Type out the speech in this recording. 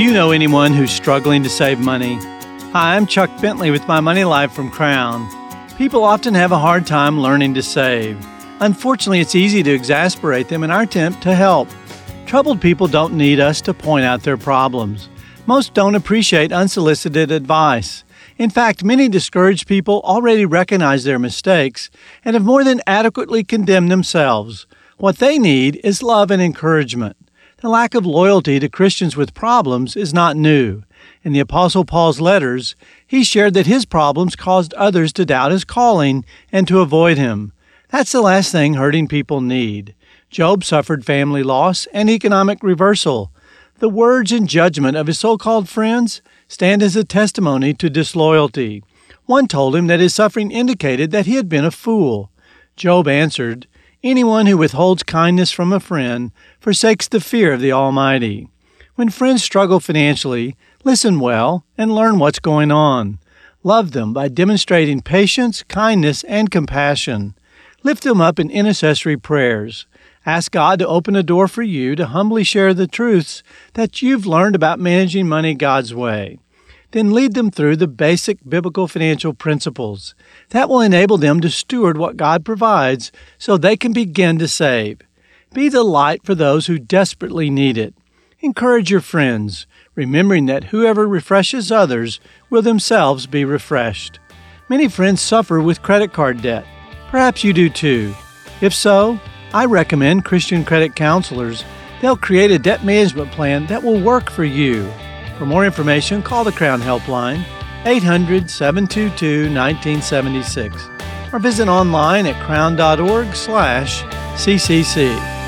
Do you know anyone who's struggling to save money? Hi, I'm Chuck Bentley with My Money Life from Crown. People often have a hard time learning to save. Unfortunately, it's easy to exasperate them in our attempt to help. Troubled people don't need us to point out their problems. Most don't appreciate unsolicited advice. In fact, many discouraged people already recognize their mistakes and have more than adequately condemned themselves. What they need is love and encouragement. The lack of loyalty to Christians with problems is not new. In the Apostle Paul's letters, he shared that his problems caused others to doubt his calling and to avoid him. That's the last thing hurting people need. Job suffered family loss and economic reversal. The words and judgment of his so called friends stand as a testimony to disloyalty. One told him that his suffering indicated that he had been a fool. Job answered, Anyone who withholds kindness from a friend forsakes the fear of the Almighty. When friends struggle financially, listen well and learn what's going on. Love them by demonstrating patience, kindness, and compassion. Lift them up in intercessory prayers. Ask God to open a door for you to humbly share the truths that you've learned about managing money God's way then lead them through the basic biblical financial principles. That will enable them to steward what God provides so they can begin to save. Be the light for those who desperately need it. Encourage your friends, remembering that whoever refreshes others will themselves be refreshed. Many friends suffer with credit card debt. Perhaps you do too. If so, I recommend Christian credit counselors. They'll create a debt management plan that will work for you. For more information, call the Crown Helpline 800 722 1976 or visit online at crown.org/ccc.